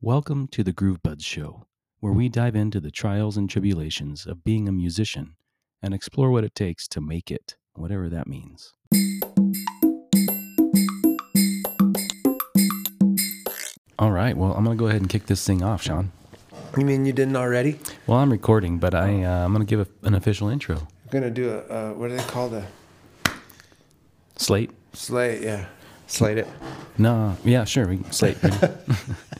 Welcome to the Groove Buds Show, where we dive into the trials and tribulations of being a musician and explore what it takes to make it, whatever that means. All right, well, I'm going to go ahead and kick this thing off, Sean. You mean you didn't already? Well, I'm recording, but I, uh, I'm going to give a, an official intro. I'm gonna do a uh, what do they call the Slate? slate? Yeah, slate it. No, yeah, sure. We can slate.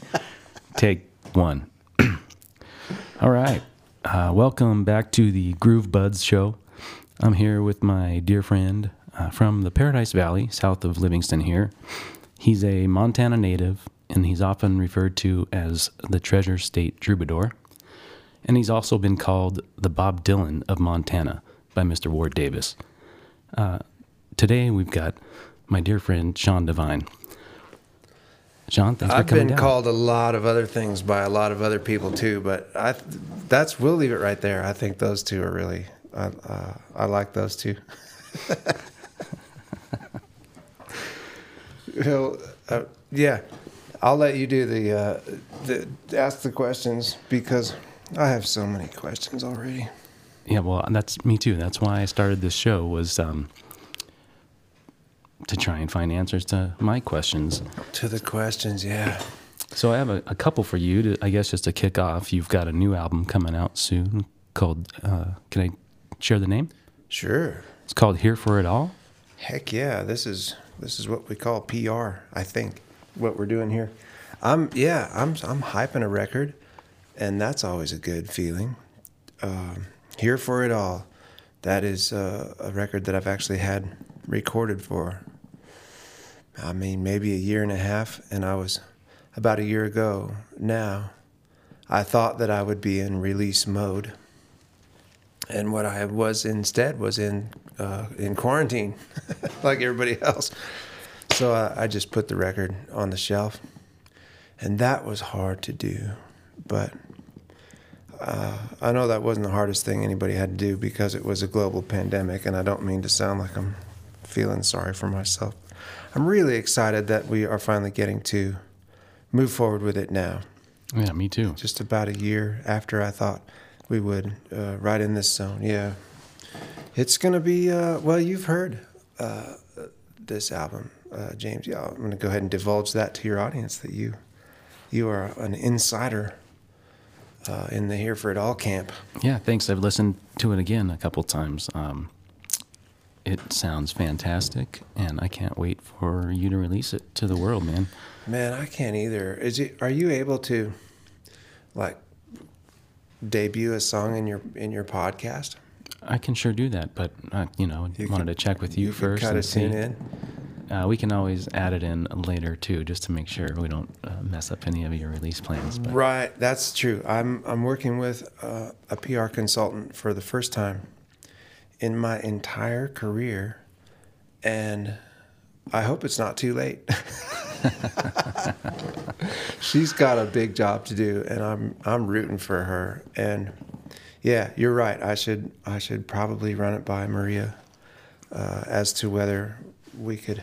Take one. All right. Uh, welcome back to the Groove Buds Show. I'm here with my dear friend uh, from the Paradise Valley, south of Livingston here. He's a Montana native, and he's often referred to as the Treasure State Troubadour. And he's also been called the Bob Dylan of Montana by Mr. Ward Davis. Uh, today we've got my dear friend Sean Devine. Sean, thanks for I've been down. called a lot of other things by a lot of other people too, but I that's we'll leave it right there. I think those two are really I uh, I like those two. Well, uh, yeah, I'll let you do the, uh, the ask the questions because I have so many questions already. Yeah, well, that's me too. That's why I started this show was um, to try and find answers to my questions. To the questions, yeah. So I have a, a couple for you to, I guess, just to kick off. You've got a new album coming out soon called. Uh, can I share the name? Sure. It's called Here for It All. Heck yeah, this is this is what we call PR. I think what we're doing here. I'm yeah, I'm I'm hyping a record, and that's always a good feeling. Um, Here for it all. That is uh, a record that I've actually had recorded for. I mean, maybe a year and a half, and I was about a year ago now. I thought that I would be in release mode, and what I was instead was in uh, in quarantine, like everybody else. So I, I just put the record on the shelf, and that was hard to do. But uh, I know that wasn't the hardest thing anybody had to do because it was a global pandemic, and I don't mean to sound like I'm feeling sorry for myself. I'm really excited that we are finally getting to move forward with it now Yeah, me too. just about a year after I thought we would, uh, right in this zone. Yeah, it's gonna be. Uh, well, you've heard uh, this album, uh, James. Yeah, I'm gonna go ahead and divulge that to your audience that you you are an insider uh, in the Here for It All camp. Yeah, thanks. I've listened to it again a couple times. Um, it sounds fantastic, and I can't wait for you to release it to the world, man. Man, I can't either. Is it? Are you able to, like, debut a song in your in your podcast? I can sure do that, but uh, you know, You wanted could- to check with you, first. Kind of tune in. Uh, we can always add it in later too, just to make sure we don't uh, mess up any of your release plans. But Right, that's true. I'm I'm working with uh, a PR consultant for the first time in my entire career, and I hope it's not too late. She's got a big job to do, and I'm I'm rooting for her. And yeah, you're right. I should I should probably run it by Maria uh, as to whether we could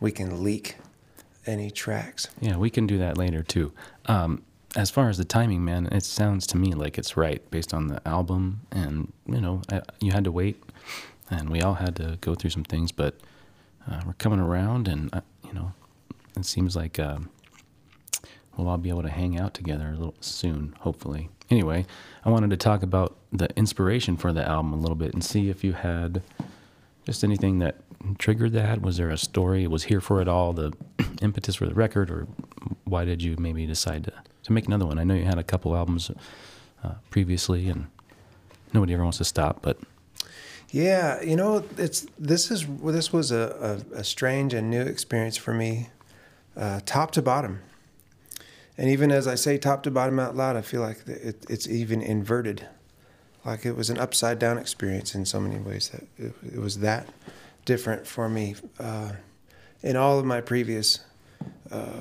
we can leak any tracks. yeah, we can do that later too. Um, as far as the timing, man, it sounds to me like it's right based on the album, and you know, I, you had to wait, and we all had to go through some things, but uh, we're coming around, and uh, you know, it seems like um, we'll all be able to hang out together a little soon, hopefully. Anyway, I wanted to talk about the inspiration for the album a little bit and see if you had just anything that triggered that. Was there a story? Was here for it all the impetus for the record, or why did you maybe decide to, to make another one? I know you had a couple albums uh, previously, and nobody ever wants to stop, but Yeah, you know, it's this is this was a, a, a strange and new experience for me, uh, top to bottom. And even as I say top to bottom out loud, I feel like it, it's even inverted, like it was an upside down experience in so many ways. That it, it was that different for me. Uh, in all of my previous uh,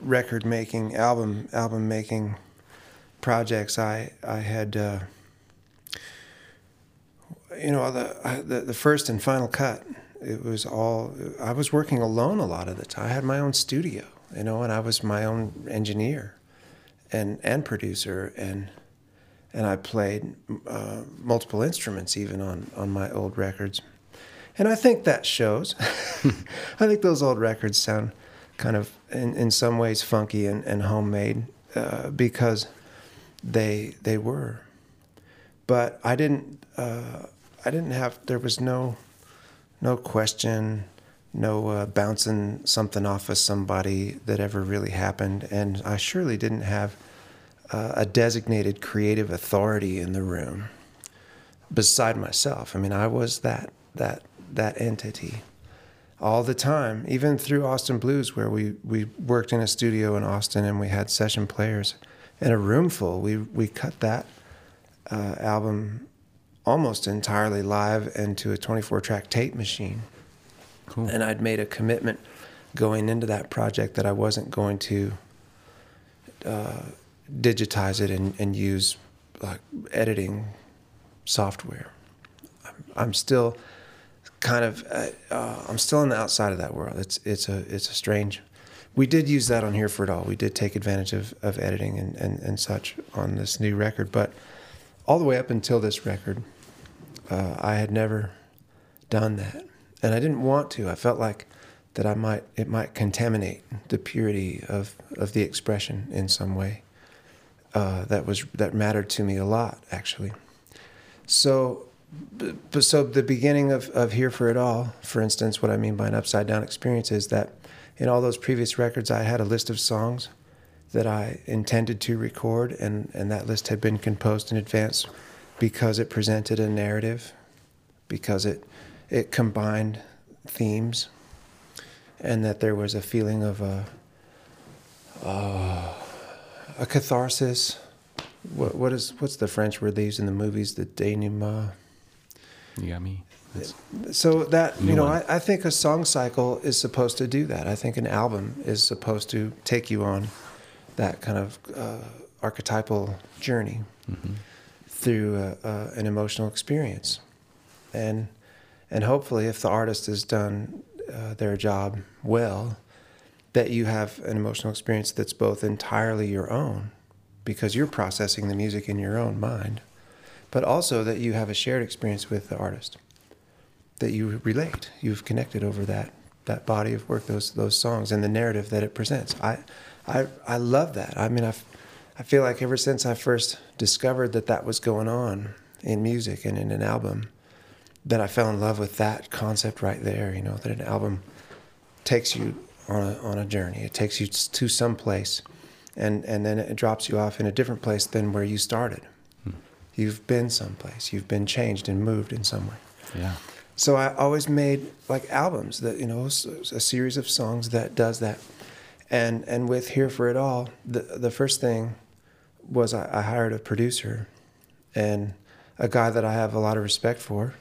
record making, album album making projects, I I had. Uh, you know the, the the first and final cut it was all i was working alone a lot of the time i had my own studio you know and i was my own engineer and and producer and and I played uh, multiple instruments even on on my old records, and I think that shows. I think those old records sound kind of in, in some ways funky and, and homemade uh, because they they were. But I didn't uh, I didn't have there was no no question, no uh, bouncing something off of somebody that ever really happened, and I surely didn't have uh, a designated creative authority in the room beside myself. I mean, I was that that that entity all the time, even through Austin Blues, where we, we worked in a studio in Austin and we had session players in a room full. We, we cut that uh, album almost entirely live into a 24 track tape machine. Cool. And I'd made a commitment going into that project that I wasn't going to uh, digitize it and, and use like editing software. I'm, I'm still kind of uh, uh, I'm still on the outside of that world. It's it's a it's a strange. We did use that on here for it all. We did take advantage of, of editing and, and, and such on this new record, but all the way up until this record, uh, I had never done that, and I didn't want to. I felt like that I might it might contaminate the purity of, of the expression in some way. Uh, that was that mattered to me a lot, actually. So but so the beginning of, of Here for It All, for instance, what I mean by an upside down experience is that in all those previous records, I had a list of songs that I intended to record, and, and that list had been composed in advance because it presented a narrative, because it, it combined themes, and that there was a feeling of a, uh, a catharsis. What, what is what's the French word they use in the movies? The denouement you got me. That's so that you know. I, I think a song cycle is supposed to do that. I think an album is supposed to take you on that kind of uh, archetypal journey mm-hmm. through uh, uh, an emotional experience, and and hopefully, if the artist has done uh, their job well, that you have an emotional experience that's both entirely your own, because you're processing the music in your own mind but also that you have a shared experience with the artist, that you relate, you've connected over that that body of work, those those songs, and the narrative that it presents. I I I love that. I mean, I I feel like ever since I first discovered that that was going on in music and in an album, that I fell in love with that concept right there. You know, that an album takes you on a on a journey. It takes you to some place, and and then it drops you off in a different place than where you started. You've been someplace. You've been changed and moved in some way. Yeah. So I always made like albums that you know a series of songs that does that, and and with Here for It All, the the first thing was I, I hired a producer, and a guy that I have a lot of respect for,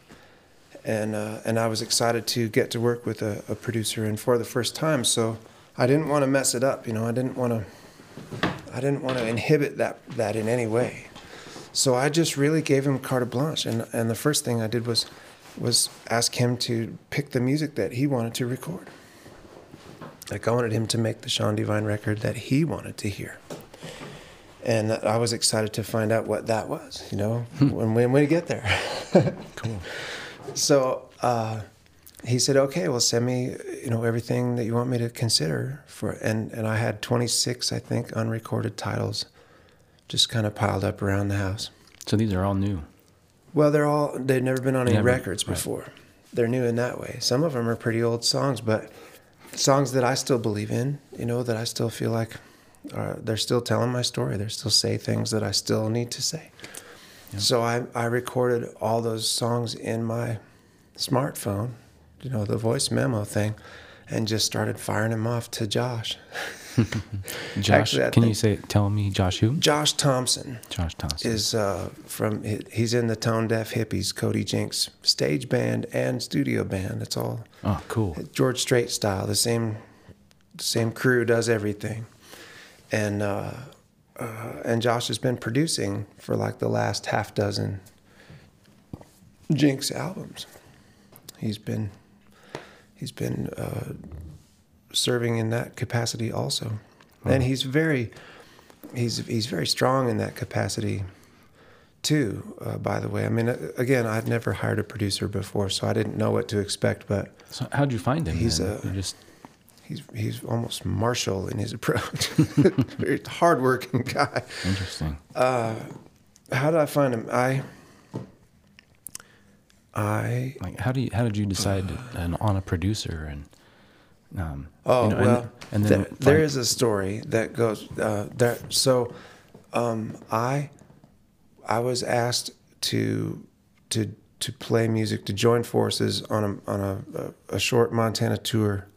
and uh, and I was excited to get to work with a, a producer and for the first time. So I didn't want to mess it up. You know, I didn't want to I didn't want to inhibit that that in any way. So I just really gave him carte blanche, and and the first thing I did was was ask him to pick the music that he wanted to record. Like I wanted him to make the Sean Devine record that he wanted to hear. And I was excited to find out what that was, you know, hmm. when, when we get there. cool. So uh, he said, okay, well, send me, you know, everything that you want me to consider for, and, and I had 26, I think, unrecorded titles just kind of piled up around the house. So these are all new. Well, they're all they've never been on any never, records before. Right. They're new in that way. Some of them are pretty old songs, but songs that I still believe in. You know that I still feel like uh, they're still telling my story. They're still say things that I still need to say. Yeah. So I I recorded all those songs in my smartphone. You know the voice memo thing, and just started firing them off to Josh. Josh, Actually, can you say tell me Josh who? Josh Thompson. Josh Thompson is uh, from he's in the Tone Deaf Hippies, Cody Jinks stage band and studio band. It's all oh cool George Strait style. The same same crew does everything, and uh, uh, and Josh has been producing for like the last half dozen Jinks albums. He's been he's been uh, serving in that capacity also. And he's very, he's he's very strong in that capacity too. Uh, by the way, I mean, uh, again, I've never hired a producer before, so I didn't know what to expect. But So how'd you find him? He's then? a- You just he's he's almost martial in his approach. very hardworking guy. interesting. Uh, how did I find him? I I Like how do you how did you decide an, on a producer and um, Oh you know, well, and, there, then there is a story that goes uh, there. So, um, I I was asked to to to play music to join forces on a on a, a, a short Montana tour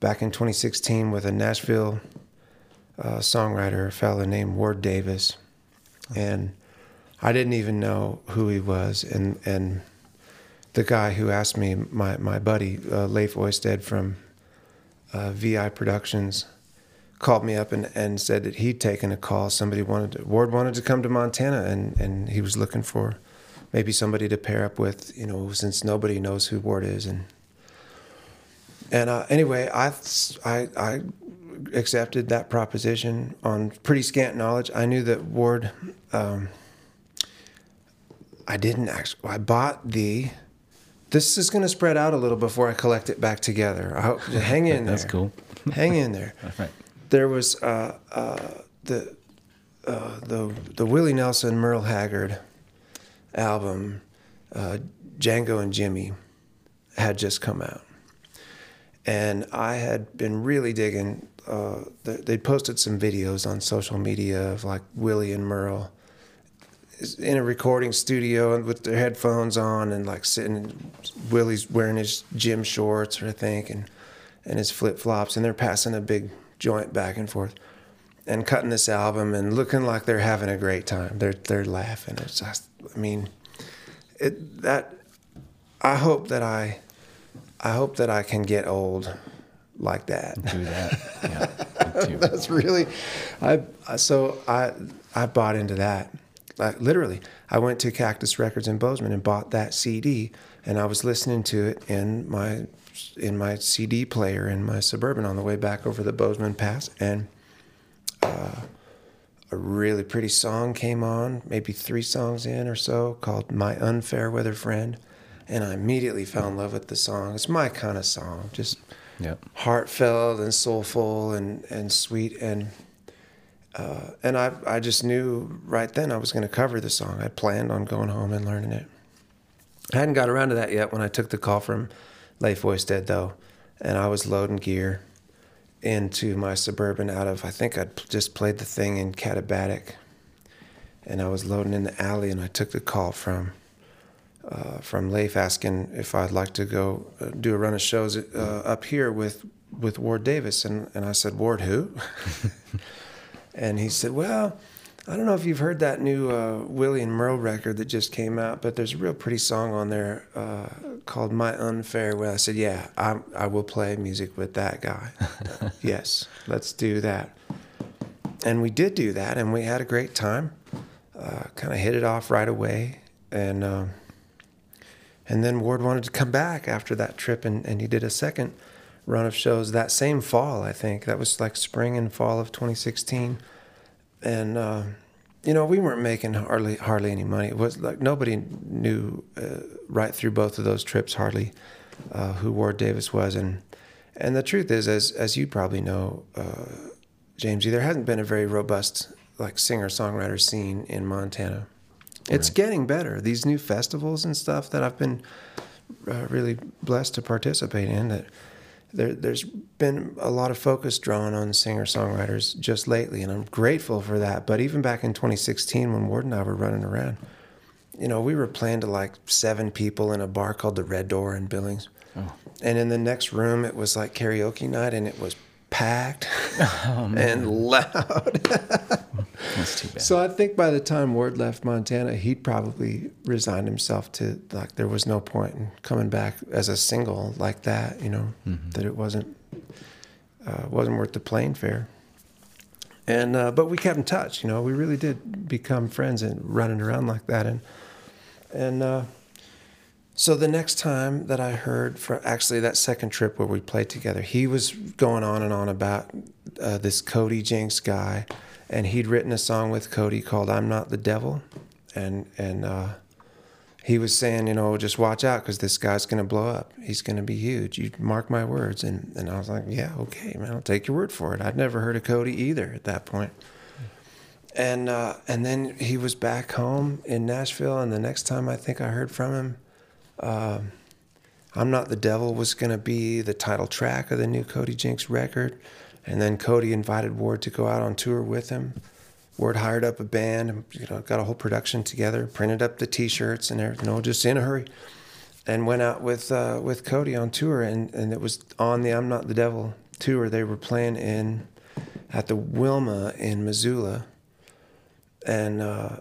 back in 2016 with a Nashville uh, songwriter, a fellow named Ward Davis, and I didn't even know who he was, and and the guy who asked me, my my buddy uh, Leif Oisted from uh, VI Productions called me up and, and said that he'd taken a call. Somebody wanted to, Ward wanted to come to Montana and, and he was looking for maybe somebody to pair up with, you know, since nobody knows who Ward is. And and uh, anyway, I, I I accepted that proposition on pretty scant knowledge. I knew that Ward. Um, I didn't actually. I bought the. This is going to spread out a little before I collect it back together. I hope, hang in there. That's cool. hang in there. All right. There was uh, uh, the uh, the the Willie Nelson Merle Haggard album, uh, Django and Jimmy, had just come out, and I had been really digging. Uh, they posted some videos on social media of like Willie and Merle in a recording studio and with their headphones on and like sitting. Willie's wearing his gym shorts, I think, and and his flip flops, and they're passing a big joint back and forth, and cutting this album and looking like they're having a great time. They're they're laughing. It's just, I mean, it that. I hope that I, I hope that I can get old, like that. Do that. Yeah. That's really, I I- so I I bought into that. Like literally, I went to Cactus Records in Bozeman and bought that CD, and I was listening to it in my in my CD player in my suburban on the way back over the Bozeman Pass, and uh, a really pretty song came on, maybe three songs in or so, called "My Unfair Weather Friend," and I immediately fell in love with the song. It's my kind of song, just Yep. heartfelt and soulful and, and sweet and uh, and I I just knew right then I was going to cover the song. I planned on going home and learning it. I hadn't got around to that yet when I took the call from Leif Oisted though, and I was loading gear into my suburban out of I think I'd just played the thing in Katabatic, and I was loading in the alley and I took the call from uh, from Leif asking if I'd like to go uh, do a run of shows uh, up here with with Ward Davis, and and I said Ward who, and he said, well. I don't know if you've heard that new uh, Willie and Merle record that just came out, but there's a real pretty song on there uh, called "My Unfair." Well, I said, "Yeah, I I will play music with that guy. yes, let's do that." And we did do that, and we had a great time. Uh, kind of hit it off right away, and um, and then Ward wanted to come back after that trip, and, and he did a second run of shows that same fall, I think. That was like spring and fall of 2016. And, uh, you know, we weren't making hardly hardly any money. It was like nobody knew uh, right through both of those trips hardly uh, who Ward Davis was. And and the truth is, as as you probably know, uh, Jamesy, there hasn't been a very robust like singer songwriter scene in Montana. It's Right. getting better. These new festivals and stuff that I've been uh, really blessed to participate in. That there, there's been a lot of focus drawn on singer songwriters just lately, and I'm grateful for that. But even back in 2016, when Ward and I were running around, you know, we were playing to like seven people in a bar called the Red Door in Billings, Oh. and in the next room it was like karaoke night, and it was packed Oh, and loud. That's too bad. So I think by the time Ward left Montana, he'd probably resigned himself to like there was no point in coming back as a single like that. You know that it wasn't uh, wasn't worth the plane fare. And uh, but we kept in touch. You know, we really did become friends and running around like that. And and uh, so the next time that I heard for actually that second trip where we played together, he was going on and on about uh, this Cody Jinks guy and he'd written a song with Cody called "I'm Not the Devil," and and uh, he was saying, you know, just watch out because this guy's gonna blow up. He's gonna be huge. You mark my words. And and I was like, yeah, okay, man, I'll take your word for it. I'd never heard of Cody either at that point. And uh, and then he was back home in Nashville, and the next time I think I heard from him. Um, I'm Not the Devil was going to be the title track of the new Cody Jinks record. And then Cody invited Ward to go out on tour with him. Ward hired up a band, you know, got a whole production together, printed up the T-shirts and everything, you know, just in a hurry, and went out with uh, with Cody on tour. And, and it was on the I'm Not the Devil tour. They were playing in at the Wilma in Missoula, and uh,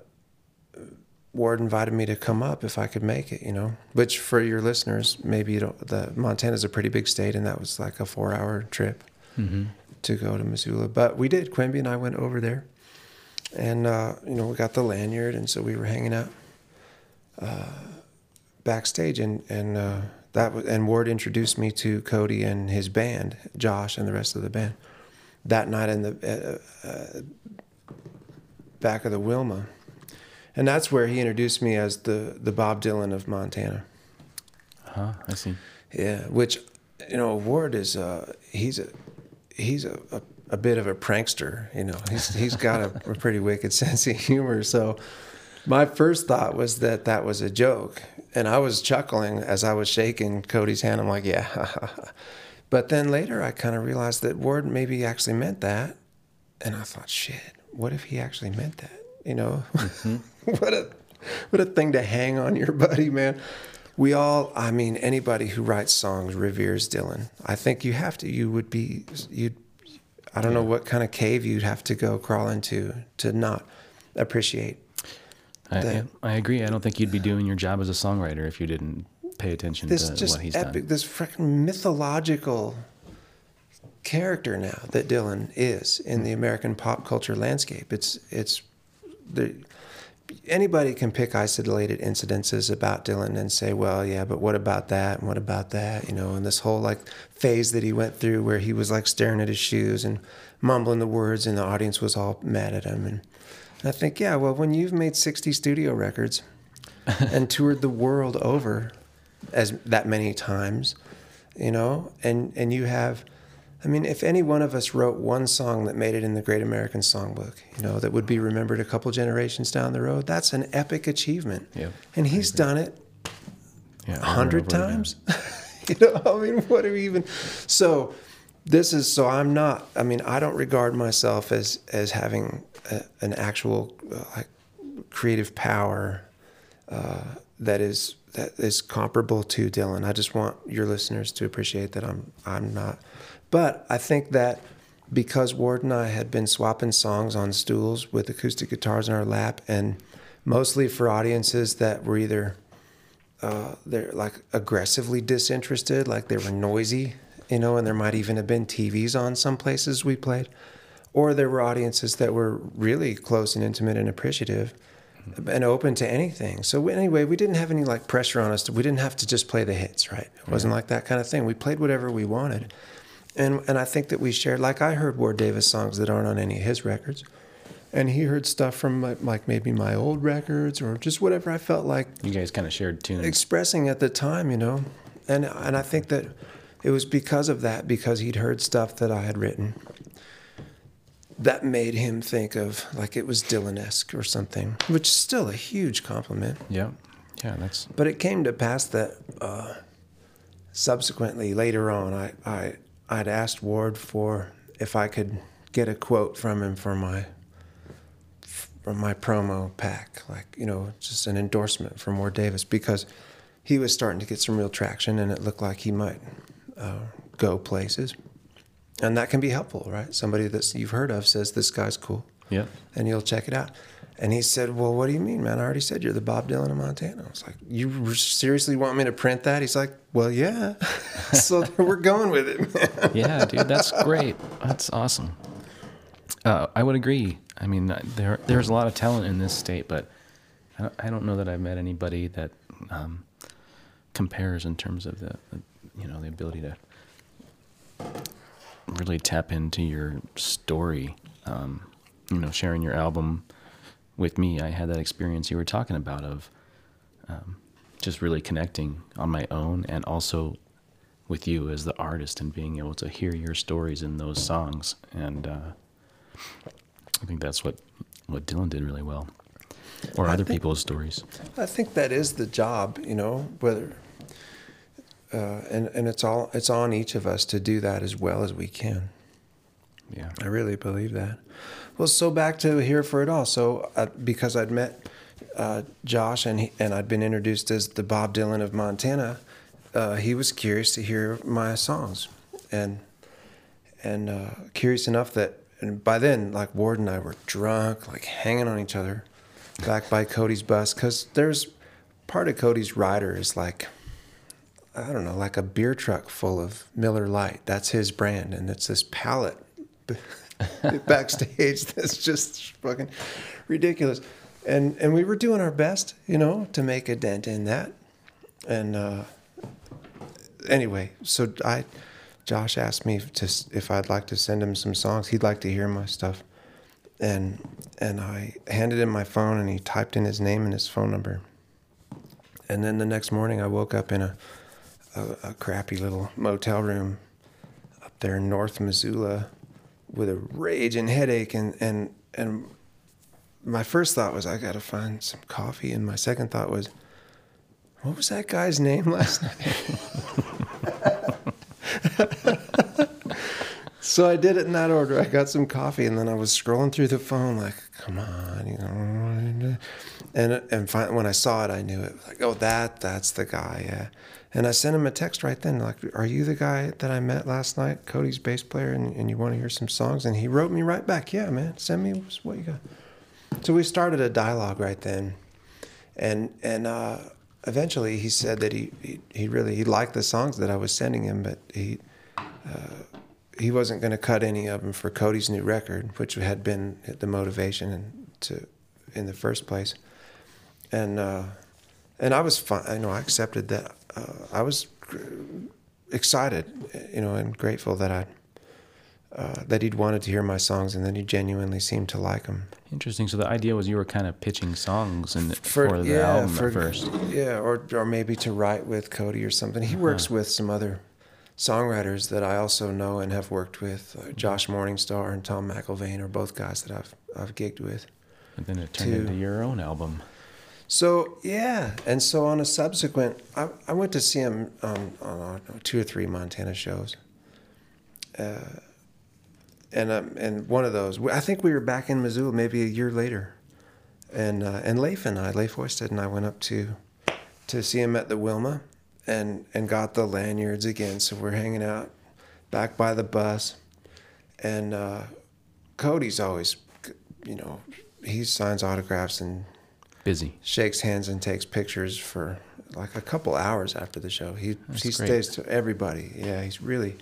Ward invited me to come up if I could make it, you know. Which for your listeners, maybe you don't. The Montana's a pretty big state, and that was like a four-hour trip Mm-hmm. To go to Missoula. But we did. Quimby and I went over there, and uh, you know we got the lanyard, and so we were hanging out uh, backstage, and and uh, that was and Ward introduced me to Cody and his band, Josh, and the rest of the band that night in the uh, uh, back of the Wilma, and that's where he introduced me as the the Bob Dylan of Montana. Huh. I see. Yeah, which you know, Ward is uh, he's a he's a, a, a bit of a prankster. You know, he's he's got a, a pretty wicked sense of humor. So my first thought was that that was a joke, and I was chuckling as I was shaking Cody's hand. I'm like, yeah. but then later, I kind of realized that Ward maybe actually meant that, and I thought, shit, what if he actually meant that? You know, mm-hmm. what a what a thing to hang on your buddy, man. We all, I mean, anybody who writes songs reveres Dylan. I think you have to. You would be, you'd, I don't know what kind of cave you'd have to go crawl into to not appreciate. I, That- I agree. I don't think you'd be doing your job as a songwriter if you didn't pay attention This to just what he's epic, done. this freaking mythological character now that Dylan is in hmm. the American pop culture landscape. It's it's the anybody can pick isolated incidences about Dylan and say, well, yeah, but what about that? And what about that? You know, and this whole like phase that he went through where he was like staring at his shoes and mumbling the words and the audience was all mad at him. And I think, yeah, well, when you've made 60 studio records and toured the world over as that many times, you know, and, and you have, I mean, if any one of us wrote one song that made it in the Great American Songbook, you know, that would be remembered a couple generations down the road, that's an epic achievement. Yep. And he's done it a and hundred times. you know, I mean, what are we even? So, this is so I'm not. I mean, I don't regard myself as as having a, an actual uh, like creative power uh, that is that is comparable to Dylan. I just want your listeners to appreciate that I'm I'm not. But I think that because Ward and I had been swapping songs on stools with acoustic guitars in our lap, and mostly for audiences that were either uh, they're like aggressively disinterested, like they were noisy, you know, and there might even have been TVs on some places we played, or there were audiences that were really close and intimate and appreciative and open to anything. So anyway, we didn't have any like pressure on us. We didn't have to just play the hits, right? It wasn't like that kind of thing. We played whatever we wanted. And and I think that we shared like I heard Ward Davis songs that aren't on any of his records. And he heard stuff from like, like maybe my old records or just whatever I felt like You guys kind of shared tunes. expressing at the time, you know. And and I think that it was because of that, because he'd heard stuff that I had written that made him think of like it was Dylan-esque or something, which is still a huge compliment. yeah. Yeah, that's But it came to pass that uh, subsequently, later on, I, I I'd asked Ward for if I could get a quote from him for my from my promo pack, like you know, just an endorsement from Ward Davis because he was starting to get some real traction, and it looked like he might uh, go places, and that can be helpful, right? Somebody that you've heard of says this guy's cool yeah. and you'll check it out. And he said, Well, what do you mean, man? I already said you're the Bob Dylan of Montana. I was like, You seriously want me to print that? He's like, Well, yeah. so we're going with it, man. yeah, dude, that's great. That's awesome. Uh, I would agree. I mean, uh, there there's a lot of talent in this state, but I don't, know that I've met anybody that um, compares in terms of the, the, you know, the ability to really tap into your story um, you know, sharing your album with me, I had that experience you were talking about of um, just really connecting on my own and also with you as the artist and being able to hear your stories in those songs. And uh, I think that's what, what Dylan did really well, or I other think- people's stories. I think that is the job, you know, whether uh, and and it's all it's on each of us to do that as well as we can. Yeah. I really believe that. Well, so back to here for it all. So uh, because I'd met uh, Josh and he, and I'd been introduced as the Bob Dylan of Montana, uh, he was curious to hear my songs, and and uh, curious enough that and by then like Ward and I were drunk, like hanging on each other, back by Cody's bus because there's part of Cody's rider is like. I don't know, like a beer truck full of Miller Lite. That's his brand, and it's this pallet backstage that's just fucking ridiculous. And and we were doing our best, you know, to make a dent in that. And uh, anyway, so I, Josh asked me to if I'd like to send him some songs. He'd like to hear my stuff, and and I handed him my phone, and he typed in his name and his phone number. And then the next morning, I woke up in a a, a crappy little motel room up there in North Missoula with a raging headache and and and my first thought was I got to find some coffee and my second thought was what was that guy's name last night? so I did it in that order. I got some coffee and then I was scrolling through the phone like, come on, you know. And and fin- when I saw it, I knew it. Like, oh, that that's the guy. Yeah. And I sent him a text right then, like, "Are you the guy that I met last night, Cody's bass player, and, and you want to hear some songs?" And he wrote me right back, "Yeah, man, send me what you got." So we started a dialogue right then, and and uh, eventually he said that he, he he really he liked the songs that I was sending him, but he uh, he wasn't going to cut any of them for Cody's new record, which had been the motivation to in the first place, and uh, and I was fine. You know, I accepted that. Uh, I was excited, you know, and grateful that I. Uh, that he'd wanted to hear my songs and that he genuinely seemed to like them. Interesting. So the idea was you were kind of pitching songs and For, for, the yeah, album for, at first. Yeah, or or maybe to write with Cody or something. He works with some other songwriters that I also know and have worked with. Uh, Josh Morningstar and Tom McElvain are both guys that I've I've gigged with. And then it turned to- into your own album. So yeah, and so on a subsequent, I, I went to see him on, two or three Montana shows. Uh, and um, and one of those, I think we were back in Missoula maybe a year later, and uh, and Leif and I, Leif Hoisted and I went up to to see him at the Wilma, and and got the lanyards again. So we're hanging out back by the bus, and uh, Cody's always, you know, he signs autographs and Busy. shakes hands and takes pictures for like a couple hours after the show. He That's he great. stays to everybody. Yeah, he's really,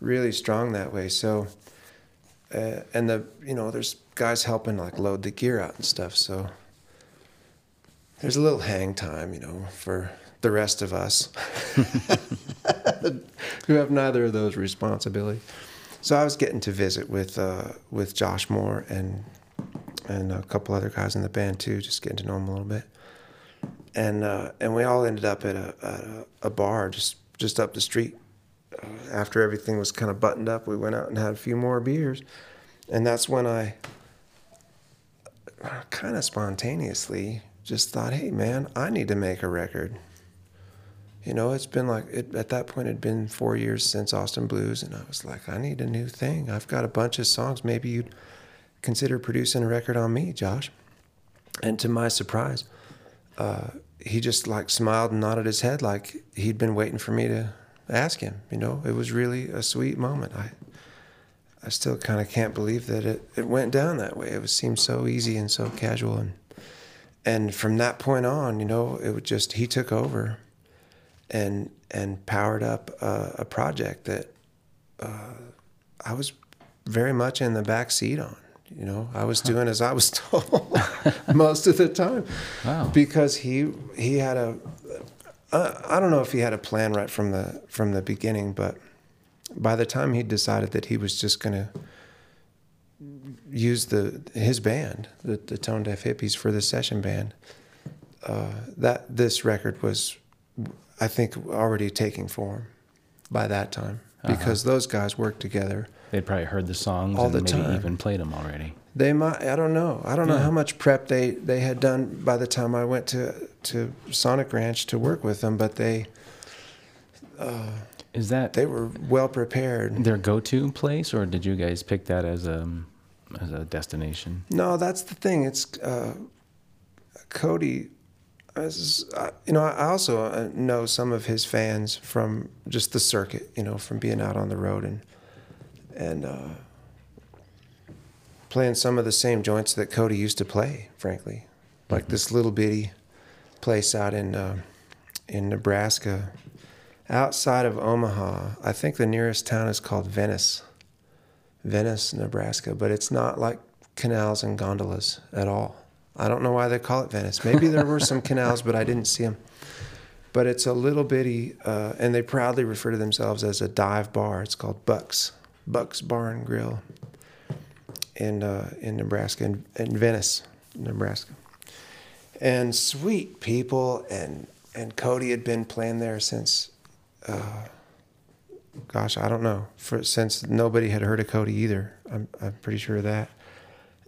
really strong that way. So, uh, and the you know there's guys helping like load the gear out and stuff. So there's a little hang time, you know, for the rest of us who have neither of those responsibilities. So I was getting to visit with uh, with Josh Moore and and a couple other guys in the band too, just getting to know them a little bit. And uh, and we all ended up at a, at a, a bar just just up the street. Uh, after everything was kind of buttoned up, we went out and had a few more beers, and that's when I kind of spontaneously just thought, "Hey, man, I need to make a record." You know, it's been like it, at that point it'd been four years since Austin Blues, and I was like, I need a new thing. I've got a bunch of songs. Maybe you'd consider producing a record on me, Josh. And to my surprise, uh, he just like smiled and nodded his head, like he'd been waiting for me to ask him. You know, it was really a sweet moment. I, I still kind of can't believe that it, it went down that way. It was seemed so easy and so casual, and and from that point on, you know, it would just he took over, and and powered up a, a project that uh, I was very much in the back seat on. You know, I was doing as I was told most of the time, Wow. because he he had a uh, I don't know if he had a plan right from the from the beginning, but by the time he decided that he was just gonna use the his band, the, the Tone Deaf Hippies, for the session band. Uh, that this record was, I think, already taking form by that time because those guys worked together. They'd probably heard the songs All and the maybe time. even played them already. They might. I don't know. I don't know how much prep they they had done by the time I went to to Sonic Ranch to work with them, but they Is that they were well prepared. their go-to place, or did you guys pick that as a as a destination? No, that's the thing. It's uh, Cody. As, uh, you know, I also uh, know some of his fans from just the circuit. You know, from being out on the road and and uh, playing some of the same joints that Cody used to play. Frankly, like this little bitty place out in uh, in Nebraska, outside of Omaha. I think the nearest town is called Venice. Venice, Nebraska, but it's not like canals and gondolas at all. I don't know why they call it Venice. Maybe there were some canals, but I didn't see them. But it's a little bitty, uh, and they proudly refer to themselves as a dive bar. It's called Bucks, Bucks Bar and Grill in uh, in Nebraska, in, in Venice, Nebraska. And sweet people, and and Cody had been playing there since gosh, I don't know, for since nobody had heard of Cody either. I'm I'm pretty sure of that.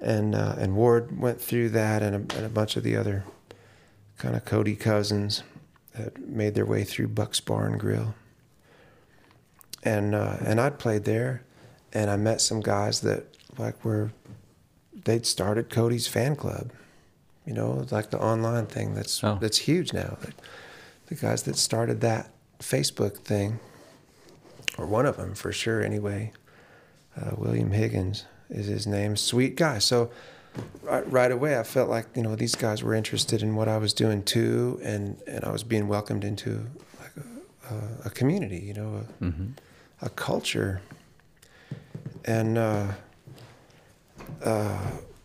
And uh, and Ward went through that, and a, and a bunch of the other kind of Cody cousins that made their way through Buck's Bar and Grill. And uh, and I'd played there, and I met some guys that like were they'd started Cody's fan club. You know, like the online thing that's Oh. that's huge now. The guys that started that Facebook thing or one of them for sure anyway. Uh, William Higgins is his name. Sweet guy. So right, right away, I felt like you know these guys were interested in what I was doing too, and and I was being welcomed into like a, a, a community, you know, a, Mm-hmm. a culture. And uh, uh,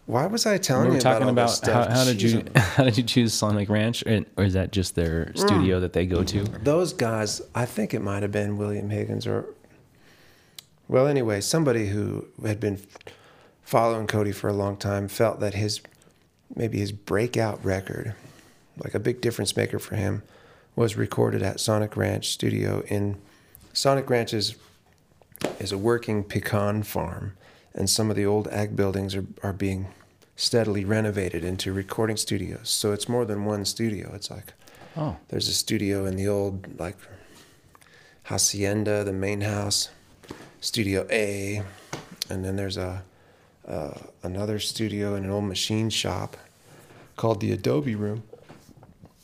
why was I telling we were you talking about, about how, how did you how did you choose Sonic Ranch, or, or is that just their Mm. studio that they go to? those guys, I think it might have been William Higgins or, well, anyway, somebody who had been following Cody for a long time felt that his, maybe his breakout record, like a big difference maker for him, was recorded at Sonic Ranch Studio in, Sonic Ranch is, is a working pecan farm, and some of the old ag buildings are, are being steadily renovated into recording studios. So it's more than one studio. It's like Oh, there's a studio in the old like hacienda, the main house, Studio A, and then there's a uh, another studio in an old machine shop called the Adobe Room,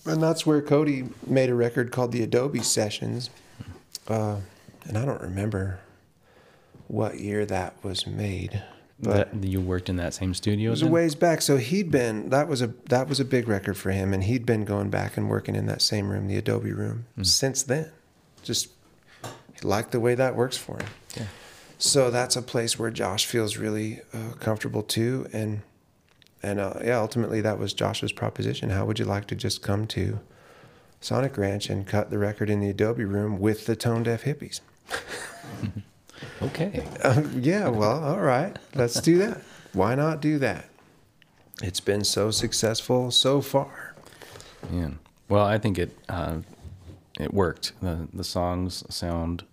and that's where Cody made a record called the Adobe Sessions, uh, and I don't remember what year that was made, but that, you worked in that same studio. it was a ways back. So he'd been that was a that was a big record for him, and he'd been going back and working in that same room, the Adobe room, since then. Just he liked the way that works for him. Yeah. So that's a place where Josh feels really uh, comfortable too, and and uh, yeah, ultimately that was Josh's proposition. How would you like to just come to Sonic Ranch and cut the record in the Adobe room with the tone deaf hippies? Okay. Um, yeah, well, all right. Let's do that. Why not do that? It's been so successful so far. Man. Well, I think it uh, it worked. The the songs sound.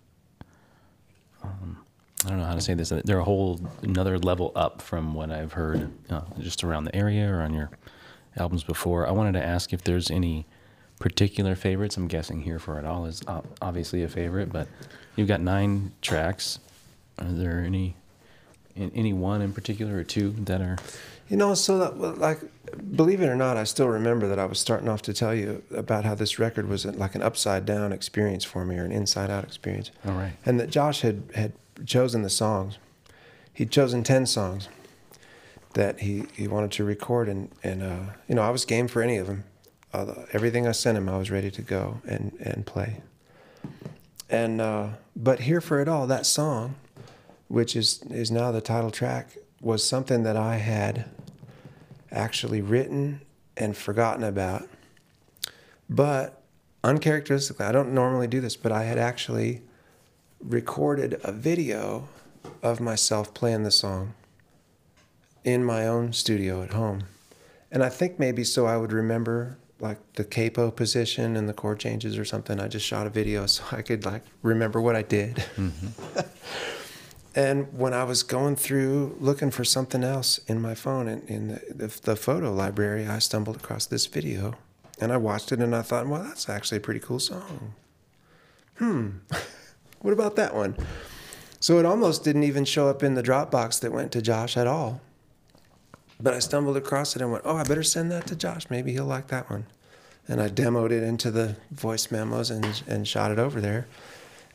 Um, I don't know how to say this. They're a whole another level up from what I've heard uh, just around the area or on your albums before. I wanted to ask if there's any particular favorites. I'm guessing "Here for It All" is obviously a favorite, but you've got nine tracks. Are there any in- any one in particular or two that are? You know, so that, like, believe it or not, I still remember that I was starting off to tell you about how this record was like an upside down experience for me or an inside out experience. All right. And that Josh had, had chosen the songs. He'd chosen 10 songs that he, he wanted to record. And, and uh, you know, I was game for any of them. Everything I sent him, I was ready to go and, and play. And, uh, but Here for It All, that song, which is, is now the title track, was something that I had actually written and forgotten about. But uncharacteristically, I don't normally do this, but I had actually recorded a video of myself playing the song in my own studio at home. And I think maybe so I would remember like the capo position and the chord changes or something. I just shot a video so I could like remember what I did. Mm-hmm. and when I was going through looking for something else in my phone in, in the, the, the, photo library, I stumbled across this video and I watched it and I thought, well, that's actually a pretty cool song. Hmm, what about that one? So it almost didn't even show up in the Dropbox that went to Josh at all. But I stumbled across it and went, oh, I better send that to Josh. Maybe he'll like that one. And I demoed it into the voice memos and, and shot it over there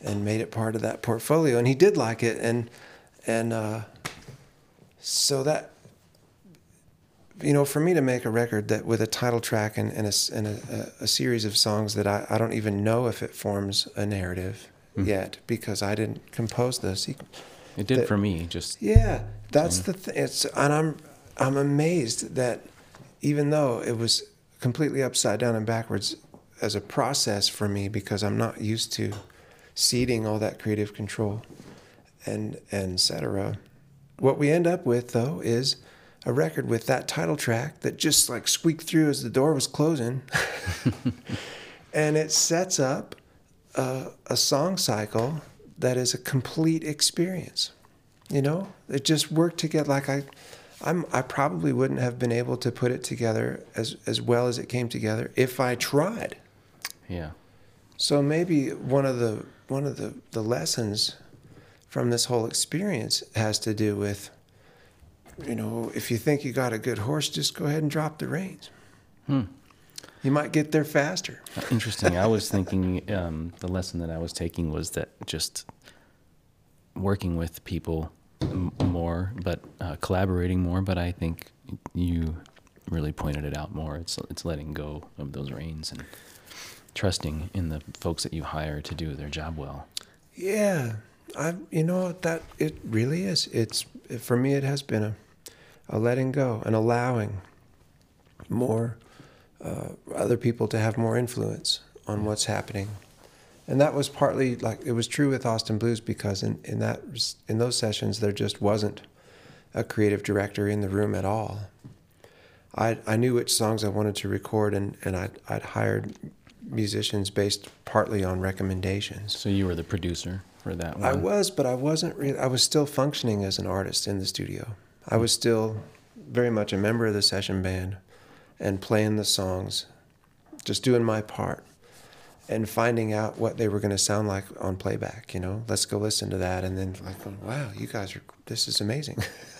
and made it part of that portfolio. And he did like it. And, and uh, so that, you know, for me to make a record that with a title track and, and, a, and a, a series of songs that I, I don't even know if it forms a narrative mm. yet because I didn't compose the sequence. It did that, for me, just yeah. That's the thing. It's and I'm I'm amazed that even though it was completely upside down and backwards as a process for me because I'm not used to ceding all that creative control and and etc. What we end up with though is a record with that title track that just like squeaked through as the door was closing, and it sets up a, a song cycle that is a complete experience. You know, it just worked together. Like I, I'm, I probably wouldn't have been able to put it together as as well as it came together if I tried. Yeah. So maybe one of the one of the, the lessons from this whole experience has to do with, you know, if you think you got a good horse, just go ahead and drop the reins. Hmm. You might get there faster. Interesting. I was thinking um, the lesson that I was taking was that just working with people more, but uh, collaborating more. But I think you really pointed it out more. It's it's letting go of those reins and trusting in the folks that you hire to do their job well. Yeah, I you know that it really is. It's for me. It has been a a letting go and allowing more uh, other people to have more influence on what's happening and that was partly like it was true with Austin Blues because in, in that in those sessions there just wasn't a creative director in the room at all. I I knew which songs I wanted to record and and I'd, I'd hired musicians based partly on recommendations. So you were the producer for that one. I was, but I wasn't really. I was still functioning as an artist in the studio. I was still very much a member of the session band and playing the songs, just doing my part and finding out what they were going to sound like on playback. You know, let's go listen to that, and then like, wow, you guys are this is amazing.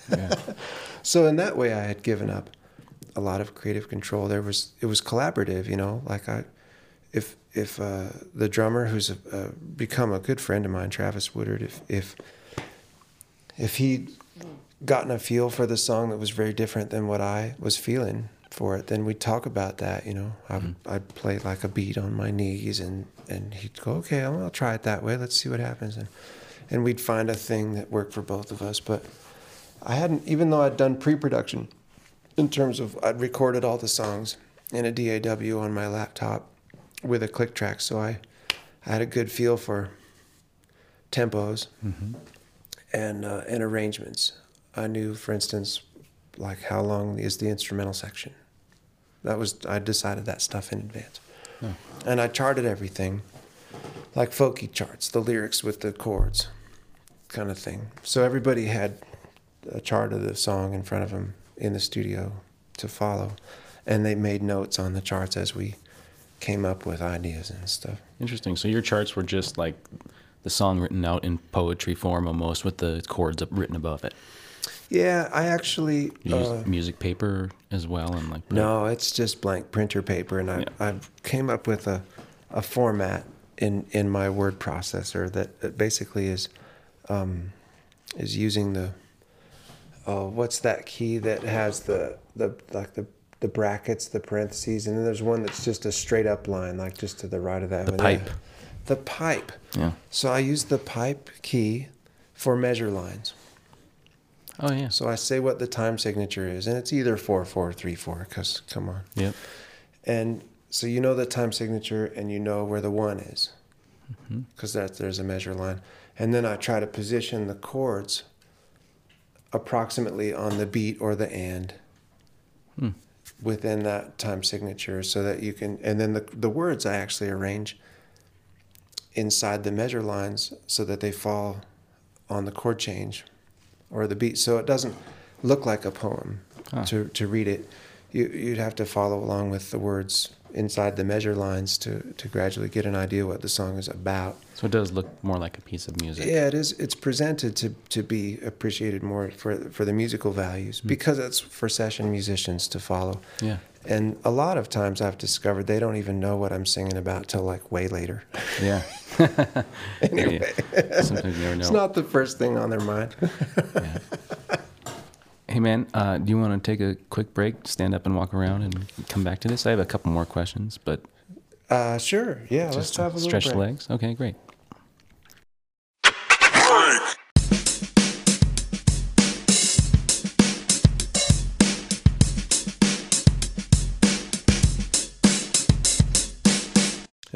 Yeah. so in that way, I had given up a lot of creative control. There was it was collaborative. You know, like I, if if uh, the drummer who's a, uh, become a good friend of mine, Travis Woodard, if if if he'd gotten a feel for the song that was very different than what I was feeling, for it, then we'd talk about that. You know, I, mm-hmm. I'd play like a beat on my knees, and and he'd go, okay, I'll, I'll try it that way. Let's see what happens, and and we'd find a thing that worked for both of us. But I hadn't, even though I'd done pre-production, in terms of I'd recorded all the songs in a DAW on my laptop with a click track, so I, I had a good feel for tempos mm-hmm. and uh, and arrangements. I knew, for instance, like how long is the instrumental section that was I decided that stuff in advance. Oh. And I charted everything like folky charts, the lyrics with the chords kind of thing. So everybody had a chart of the song in front of them in the studio to follow and they made notes on the charts as we came up with ideas and stuff. Interesting. So your charts were just like the song written out in poetry form almost with the chords written above it. Yeah, I actually uh, music paper as well, and like no, it's just blank printer paper, and I yeah. I came up with a a format in in my word processor that, that basically is um, is using the oh what's that key that has the the like the the brackets, the parentheses, and then there's one that's just a straight up line, like just to the right of that. The pipe. The pipe. Yeah. So I use the pipe key for measure lines. Oh yeah. So I say what the time signature is, and it's either four four three four. Cause come on. Yep. And so you know the time signature, and you know where the one is, because mm-hmm. that there's a measure line. And then I try to position the chords approximately on the beat or the and Hmm. within that time signature so that you can and then the the words I actually arrange inside the measure lines so that they fall on the chord change or the beat so it doesn't look like a poem Huh. to to read it you you'd have to follow along with the words inside the measure lines to to gradually get an idea what the song is about So it does look more like a piece of music. yeah, it is. It's presented to to be appreciated more for for the musical values hmm. because it's for session musicians to follow. Yeah. And a lot of times I've discovered they don't even know what I'm singing about till like way later. Yeah. Anyway. Yeah. Sometimes you never know. It's not the first thing on their mind. Yeah. Hey man, uh, do you want to take a quick break, stand up and walk around, and come back to this? I have a couple more questions, but Uh, sure. Yeah. let's have a little stretch the break. legs. Okay, great.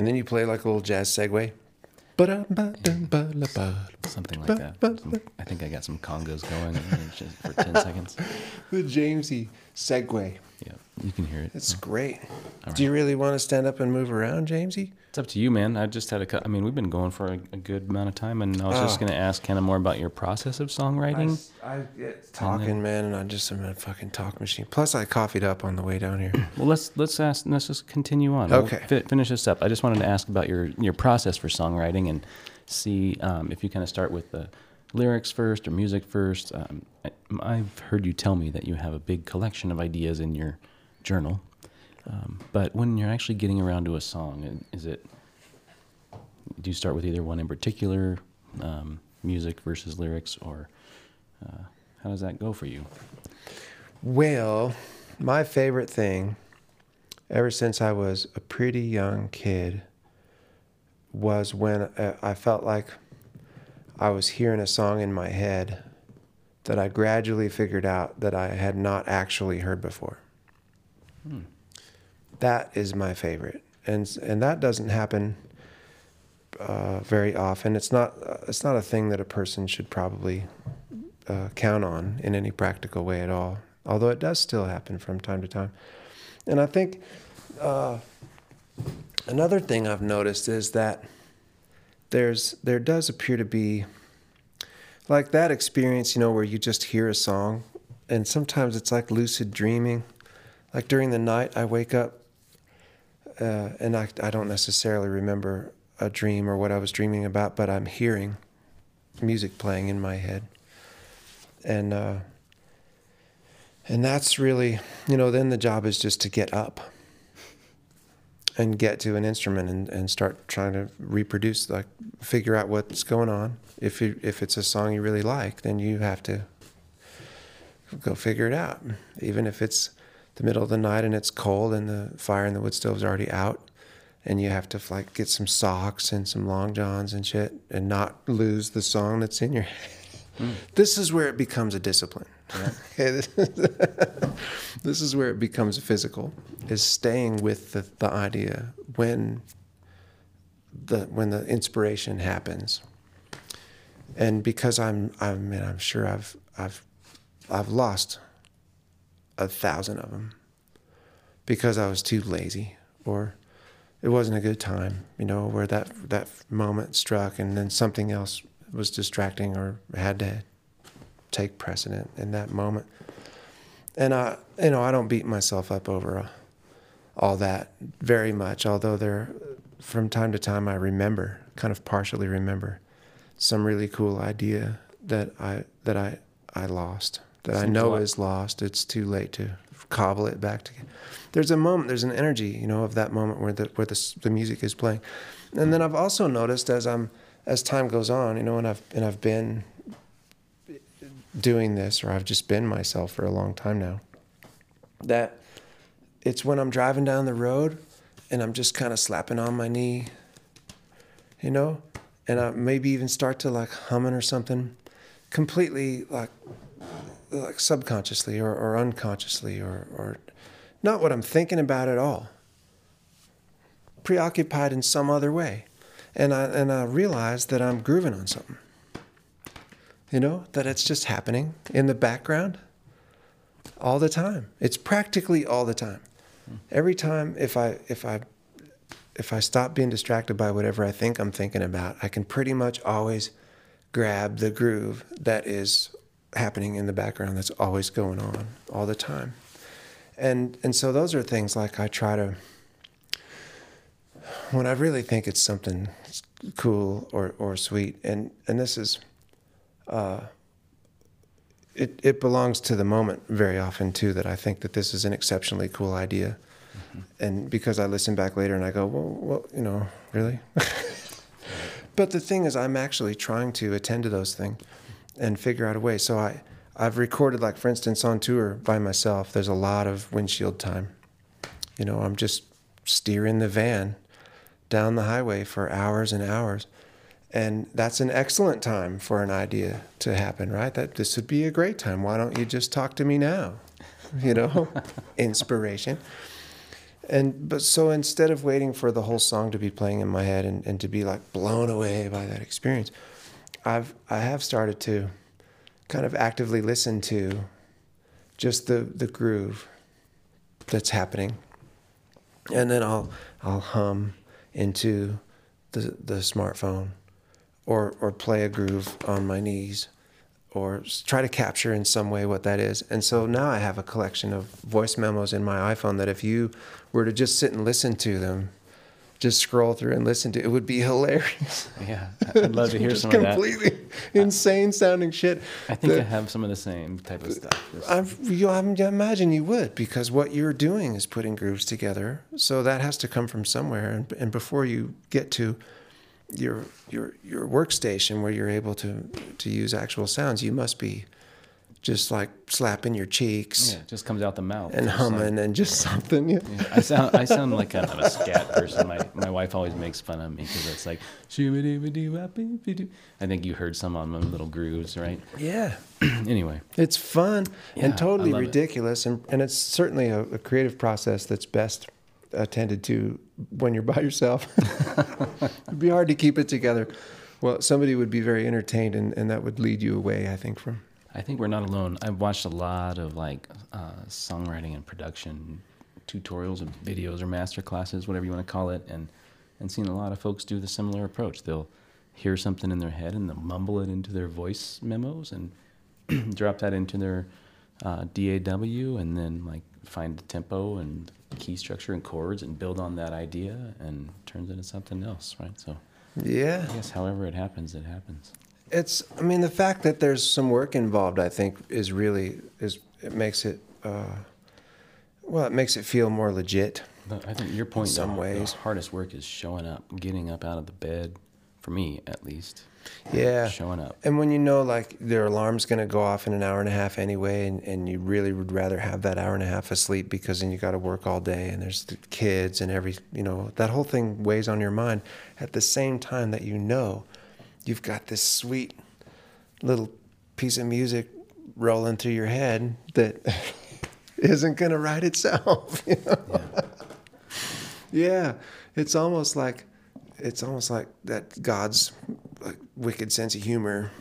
And then you play like a little jazz segue. Something like that. Some- I think I got some congas going just for ten seconds. The Jamesy segue. Yeah, you can hear it. It's great. All Do you really want to stand up and move around, Jamesy? It's up to you, man. I just had a. cou- I mean, we've been going for a, a good amount of time, and I was just Oh. going to ask kind of more about your process of songwriting. I, I get talking, man, and I just am a fucking talk machine. Plus, I coffeeed up on the way down here. Well, let's let's ask. Let's just continue on. We'll Okay. fi- finish this up. I just wanted to ask about your your process for songwriting and see um, if you kind of start with the lyrics first or music first. Um, I, I've heard you tell me that you have a big collection of ideas in your journal, um, but when you're actually getting around to a song, is it do you start with either one in particular, um, music versus lyrics, or uh, how does that go for you? Well, my favorite thing, ever since I was a pretty young kid, was when uh, I felt like I was hearing a song in my head that I gradually figured out that I had not actually heard before. That is my favorite, and and that doesn't happen uh, very often. It's not uh, it's not a thing that a person should probably uh, count on in any practical way at all. Although it does still happen from time to time, and I think uh, another thing I've noticed is that there's there does appear to be like that experience, you know, where you just hear a song, and sometimes it's like lucid dreaming. Like during the night, I wake up uh, and I, I don't necessarily remember a dream or what I was dreaming about, but I'm hearing music playing in my head. And uh, and that's really, you know, then the job is just to get up and get to an instrument and, and start trying to reproduce, like figure out what's going on. If you, if it's a song you really like, then you have to go figure it out. Even if it's the middle of the night and it's cold and the fire in the wood stove's already out and you have to like get some socks and some long johns and shit and not lose the song that's in your head. Hmm. This is where it becomes a discipline. This, this is where it becomes physical. Is staying with the, the idea when the when the inspiration happens. And because I'm I mean I'm sure I've I've I've lost a thousand of them because I was too lazy or it wasn't a good time, you know, where that that moment struck and then something else was distracting or had to take precedent in that moment. And I, you know, I don't beat myself up over uh, all that very much, although there, from time to time, I remember, kind of partially remember, some really cool idea that I that I I lost, that I Seems a know is lost. It's too late to cobble it back together. There's a moment, there's an energy, you know, of that moment where the where the the music is playing, and then I've also noticed as I'm as time goes on, you know, and I've and I've been doing this, or I've just been myself for a long time now. That it's when I'm driving down the road and I'm just kind of slapping on my knee, you know, and I maybe even start to like humming or something, completely like like subconsciously or, or unconsciously or or not what I'm thinking about at all. Preoccupied in some other way, and I and I realize that I'm grooving on something You know, that it's just happening in the background all the time. It's practically all the time. Every time if I if I if I stop being distracted by whatever I think I'm thinking about, I can pretty much always grab the groove that is happening in the background that's always going on all the time. And and so those are things like I try to when I really think it's something cool or, or sweet, and, and this is, uh, it, it belongs to the moment very often too, that I think that this is an exceptionally cool idea. Mm-hmm. And because I listen back later and I go, well, well you know, really? but the thing is, I'm actually trying to attend to those things and figure out a way. So I, I've recorded, like, for instance, on tour by myself, there's a lot of windshield time. You know, I'm just steering the van down the highway for hours and hours. And that's an excellent time for an idea to happen, right? That this would be a great time. Why don't you just talk to me now? You know, inspiration. And but so instead of waiting for the whole song to be playing in my head and, and to be like blown away by that experience, I've I have started to kind of actively listen to just the the groove that's happening. And then I'll I'll hum into the, the smartphone or, or play a groove on my knees or try to capture in some way what that is. And so now I have a collection of voice memos in my iPhone that if you were to just sit and listen to them, just scroll through and listen to it would be hilarious. Yeah, I'd love to hear some of that. Completely insane sounding shit. I think I have some of the same type of stuff. I, you, I imagine you would because what you're doing is putting grooves together. So that has to come from somewhere. And, and before you get to your your your workstation where you're able to to use actual sounds, you must be just like slapping your cheeks. Yeah, just comes out the mouth. And humming like, and just something. Yeah. yeah. I sound I sound like kind of a scat person. My my wife always makes fun of me because it's like I think you heard some on my little grooves, right? Yeah. anyway, it's fun yeah, and totally ridiculous, it. and and it's certainly a, a creative process that's best attended to when you're by yourself. It'd be hard to keep it together. Well, somebody would be very entertained, and, and that would lead you away, I think, from I think we're not alone. I've watched a lot of like uh, songwriting and production tutorials and videos or master classes, whatever you want to call it, and and seen a lot of folks do the similar approach. They'll hear something in their head and they'll mumble it into their voice memos and drop that into their uh, DAW, and then like find the tempo and key structure and chords and build on that idea and turns into something else, right? So yeah, I guess however it happens, it happens it's i mean the fact that there's some work involved i think is really is it makes it uh, well it makes it feel more legit but i think your point in some the, ways. the hardest work is showing up getting up out of the bed for me at least. Yeah. Showing up. And when you know like their alarm's going to go off in an hour and a half anyway and, and you really would rather have that hour and a half of sleep because then you got to work all day and there's the kids and every you know that whole thing weighs on your mind. At the same time that you know you've got this sweet little piece of music rolling through your head that isn't going to write itself. You know? yeah. yeah, it's almost like it's almost like that God's like, wicked sense of humor.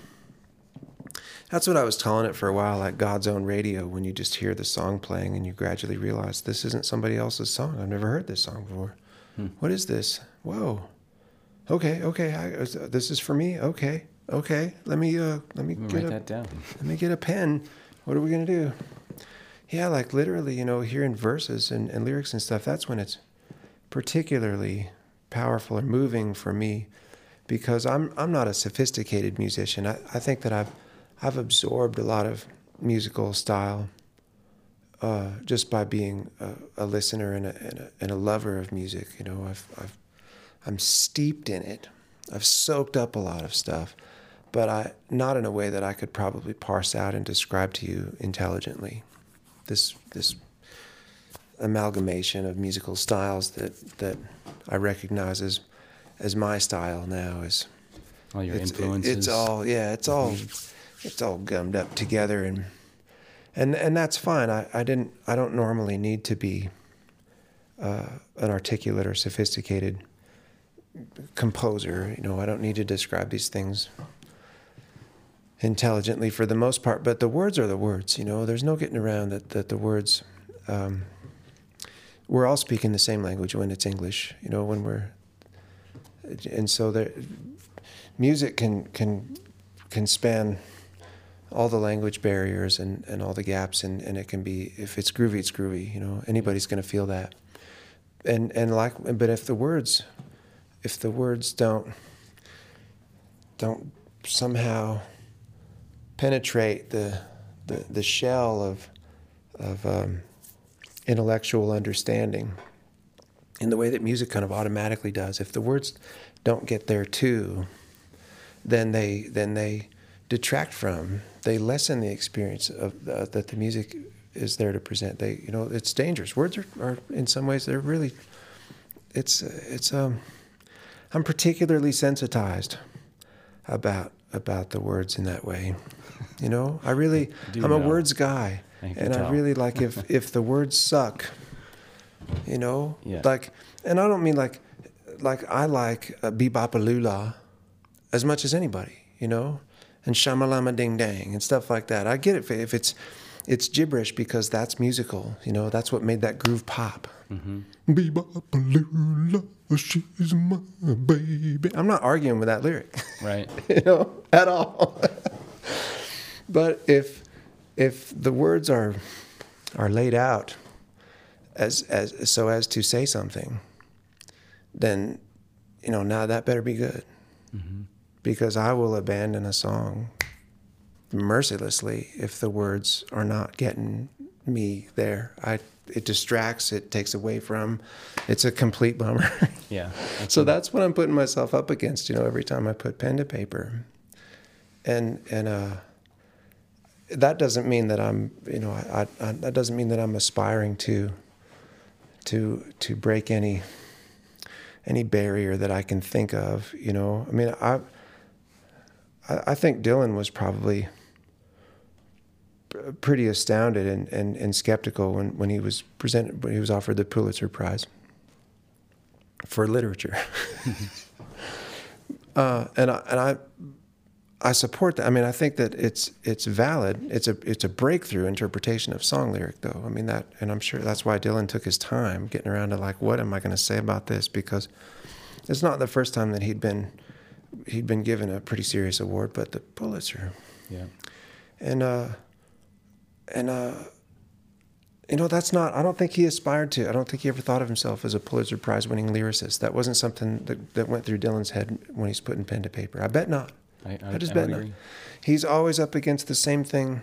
That's what I was calling it for a while, like God's own radio. When you just hear the song playing and you gradually realize this isn't somebody else's song. I've never heard this song before. Hmm. What is this? Whoa okay, okay, I, this is for me. Okay, okay. Let me uh, let me get write a, that down. Let me get a pen. What are we gonna do? Yeah, like literally, you know, hearing verses and, and lyrics and stuff. That's when it's particularly powerful or moving for me, because I'm I'm not a sophisticated musician. I, I think that I've I've absorbed a lot of musical style uh, just by being a, a listener and a, and a, and a lover of music. You know, I've I've I'm steeped in it. I've soaked up a lot of stuff, but I not in a way that I could probably parse out and describe to you intelligently. This this amalgamation of musical styles that that I recognize as as my style now is all your it's, influences. It's all yeah, it's all it's all gummed up together and and and that's fine. I, I didn't I don't normally need to be uh, an articulate or sophisticated composer. You know, I don't need to describe these things intelligently for the most part. But the words are the words. You know, there's no getting around that that the words. Um, we're all speaking the same language when it's English. You know, when we're and so there, music can can can span all the language barriers and, and all the gaps and, and it can be if it's groovy it's groovy you know anybody's going to feel that and and like but if the words if the words don't don't somehow penetrate the the, the shell of of um, intellectual understanding in the way that music kind of automatically does if the words don't get there too then they then they detract from they lessen the experience of uh, that the music is there to present. They you know it's dangerous. Words are, are in some ways they're really it's it's um i'm particularly sensitized about about the words in that way. You know i really i'm a words guy I and i really like if if the words suck you know? Yeah. like and i don't mean like like i like uh, bebopalula as much as anybody you know? And shamalama ding dang and stuff like that. I get it if- if it's it's gibberish because that's musical you know? That's what made that groove pop. Bebopalula, she's my baby i'm not arguing with that lyric Right. you know, at all. but if if the words are are laid out as as so as to say something, then you know now that better be good, mm-hmm. because I will abandon a song mercilessly if the words are not getting me there. I it distracts, it takes away from. It's a complete bummer. Yeah. So that's what I'm putting myself up against, you know, every time I put pen to paper. And and uh, that doesn't mean that I'm, you know, I, I, that doesn't mean that I'm aspiring to to to break any any barrier that I can think of, you know. I mean, I I, I think Dylan was probably pretty astounded and, and, and skeptical when, when he was presented when he was offered the Pulitzer Prize for literature. uh, and I, and I I support that. I mean, I think that it's it's valid. It's a it's a breakthrough interpretation of song lyric, though. I mean that, and I'm sure that's why Dylan took his time getting around to like, what am I going to say about this? Because it's not the first time that he'd been he'd been given a pretty serious award, but the Pulitzer, Yeah. and uh, and uh, you know that's not. I don't think he aspired to. I don't think he ever thought of himself as a Pulitzer Prize winning lyricist. That wasn't something that, that went through Dylan's head when he's putting pen to paper. I bet not. I, I just I bet not. agree. He's always up against the same thing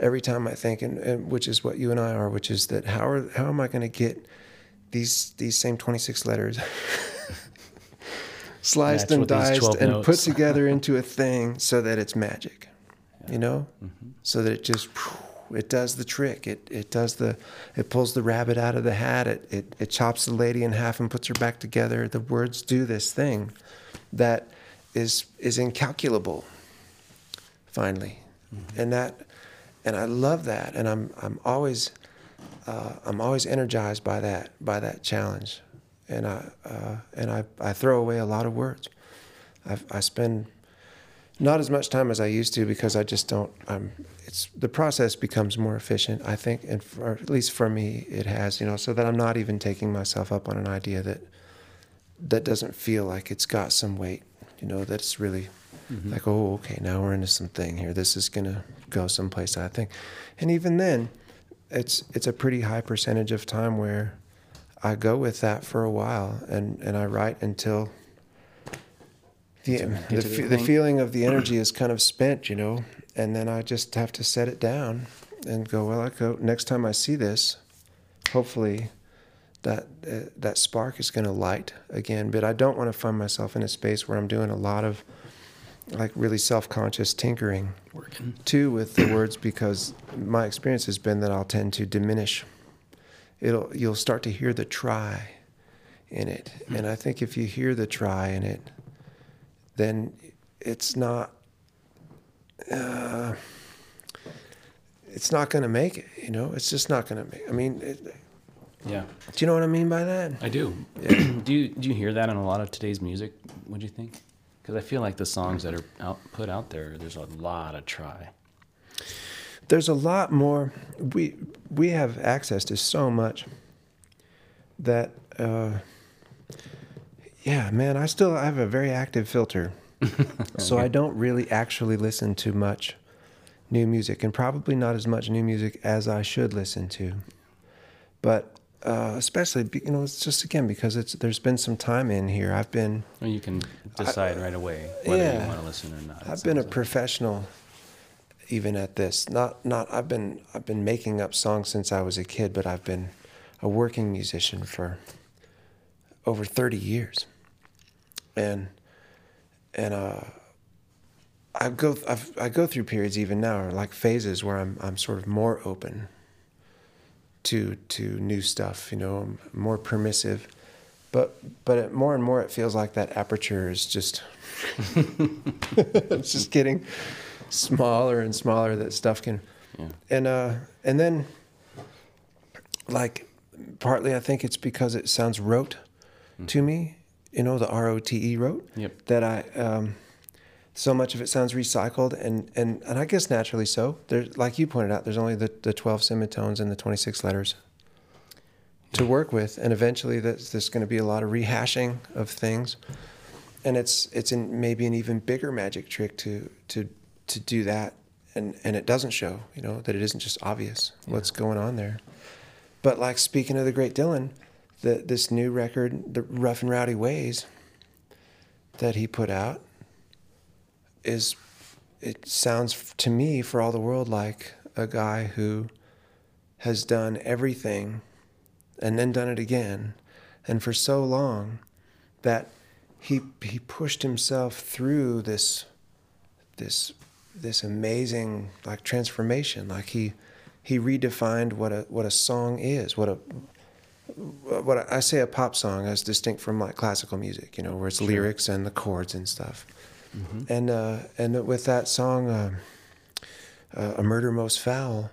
every time I think, and, and which is what you and I are, which is that how are how am I going to get these these same twenty six letters sliced and diced 12 and put together into a thing so that it's magic, you know, Mm-hmm. so that it just it does the trick. It it does the it pulls the rabbit out of the hat. It it it chops the lady in half and puts her back together. The words do this thing that is is incalculable finally and that and i love that and i'm i'm always uh, i'm always energized by that by that challenge and i uh, and i i throw away a lot of words i i spend not as much time as i used to because i just don't i'm it's the process becomes more efficient i think and for, at least for me it has you know so that i'm not even taking myself up on an idea that that doesn't feel like it's got some weight you know that's really like oh okay now we're into something here. This is gonna go someplace i think. And even then it's it's a pretty high percentage of time where i go with that for a while and and i write until the, the, the the feeling of the energy is kind of spent you know and then i just have to set it down and go well i go next time i see this hopefully that uh, that spark is going to light again. But i don't want to find myself in a space where i'm doing a lot of like really self-conscious tinkering Working. too with the words because my experience has been that i'll tend to diminish. It'll you'll start to hear the try in it. And i think if you hear the try in it then it's not uh, it's not going to make it you know it's just not going to make i mean it, Yeah. do you know what i mean by that I do. do you do you hear that in a lot of today's music? What do you think? Because I feel like the songs that are out, put out there, there's a lot of try. There's a lot more. We we have access to so much that. Uh, yeah, man, I still I have a very active filter, so I don't really actually listen to much new music, and probably not as much new music as I should listen to. But uh, especially, you know, it's just again because it's there's been some time in here. I've been Or you can decide right away whether yeah. you want to listen or not. I've been a like. professional even at this. Not not I've been I've been making up songs since I was a kid, but I've been a working musician for over 30 years. And and uh I go I've, I go through periods even now or like phases where I'm I'm sort of more open to to new stuff, you know, I'm more permissive. But but it, more and more it feels like that aperture is just it's just getting smaller and smaller that stuff can Yeah. and uh and then like partly I think it's because it sounds rote to me, you know, the R O T E rote. Yep. That I um so much of it sounds recycled and and and I guess naturally so. There's like you pointed out, there's only the the 12 semitones and the 26 letters to work with and eventually that's there's going to be a lot of rehashing of things and it's it's in maybe an even bigger magic trick to to to do that and and it doesn't show you know that it isn't just obvious what's going on there but like speaking of the great dylan the, this new record the rough and rowdy ways that he put out is it sounds to me for all the world like a guy who has done everything and then done it again and for so long that he he pushed himself through this this this amazing like transformation. Like he he redefined what a what a song is what a what I say a pop song as distinct from like classical music you know where it's lyrics and the chords and stuff. And uh and with that song um uh, a murder most foul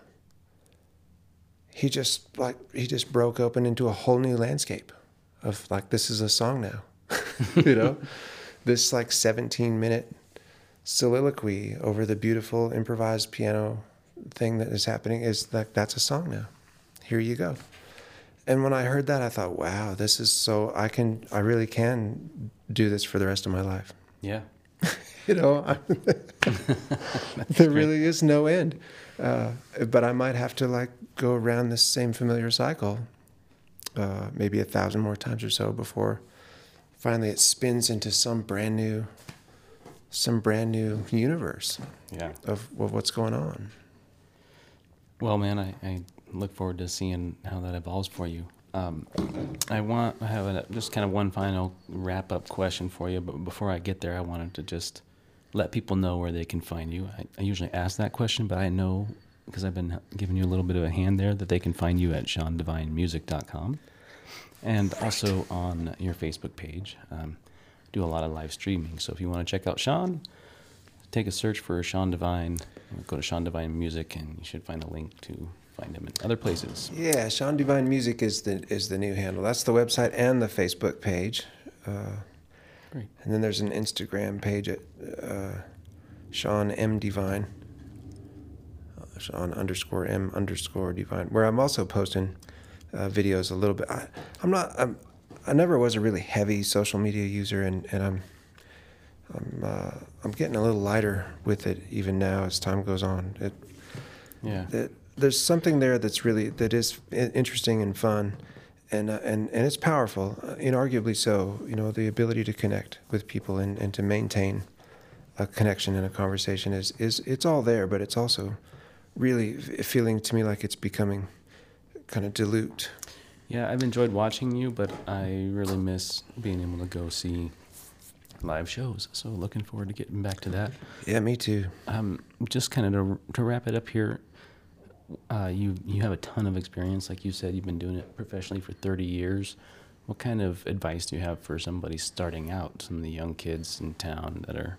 he just like he just broke open into a whole new landscape of like this is a song now you know? This like 17 minute soliloquy over the beautiful improvised piano thing that is happening is like that's a song now. Here you go and when i heard that i thought wow this is so i can i really can do this for the rest of my life Yeah. you know there really is no end uh, but i might have to like go around this same familiar cycle uh, maybe a thousand more times or so before finally it spins into some brand new some brand new universe Yeah. of, of what's going on Well, man, I, I look forward to seeing how that evolves for you. Um, I want I have a, just kind of one final wrap up question for you, but before I get there, I wanted to just let people know where they can find you. I, I usually ask that question, but I know because I've been giving you a little bit of a hand there that they can find you at SeanDivineMusic.com and also on your Facebook page. Um, do a lot of live streaming, so if you want to check out Sean, take a search for Sean Divine, go to Sean Divine Music, and you should find a link to find him in other places. yeah sean divine music is the is the new handle that's the website and the facebook page uh, Great. And then there's an Instagram page at uh, Sean M Divine, uh, Sean underscore M underscore Divine, where I'm also posting uh, videos a little bit. I, I'm not. I'm. I never was a really heavy social media user, and and I'm. I'm. Uh, I'm getting a little lighter with it even now as time goes on. It, Yeah. it, there's something there that's really that is interesting and fun, and uh, and and it's powerful, uh, inarguably so. You know, the ability to connect with people and, and to maintain a connection and a conversation is is it's all there, but it's also really feeling to me like it's becoming kind of dilute. Yeah, I've enjoyed watching you, but I really miss being able to go see live shows. So looking forward to getting back to that. Yeah, me too. Um, just kind of to, to wrap it up here, uh, you you have a ton of experience, like you said. You've been doing it professionally for 30 years. What kind of advice do you have for somebody starting out? Some of the young kids in town that are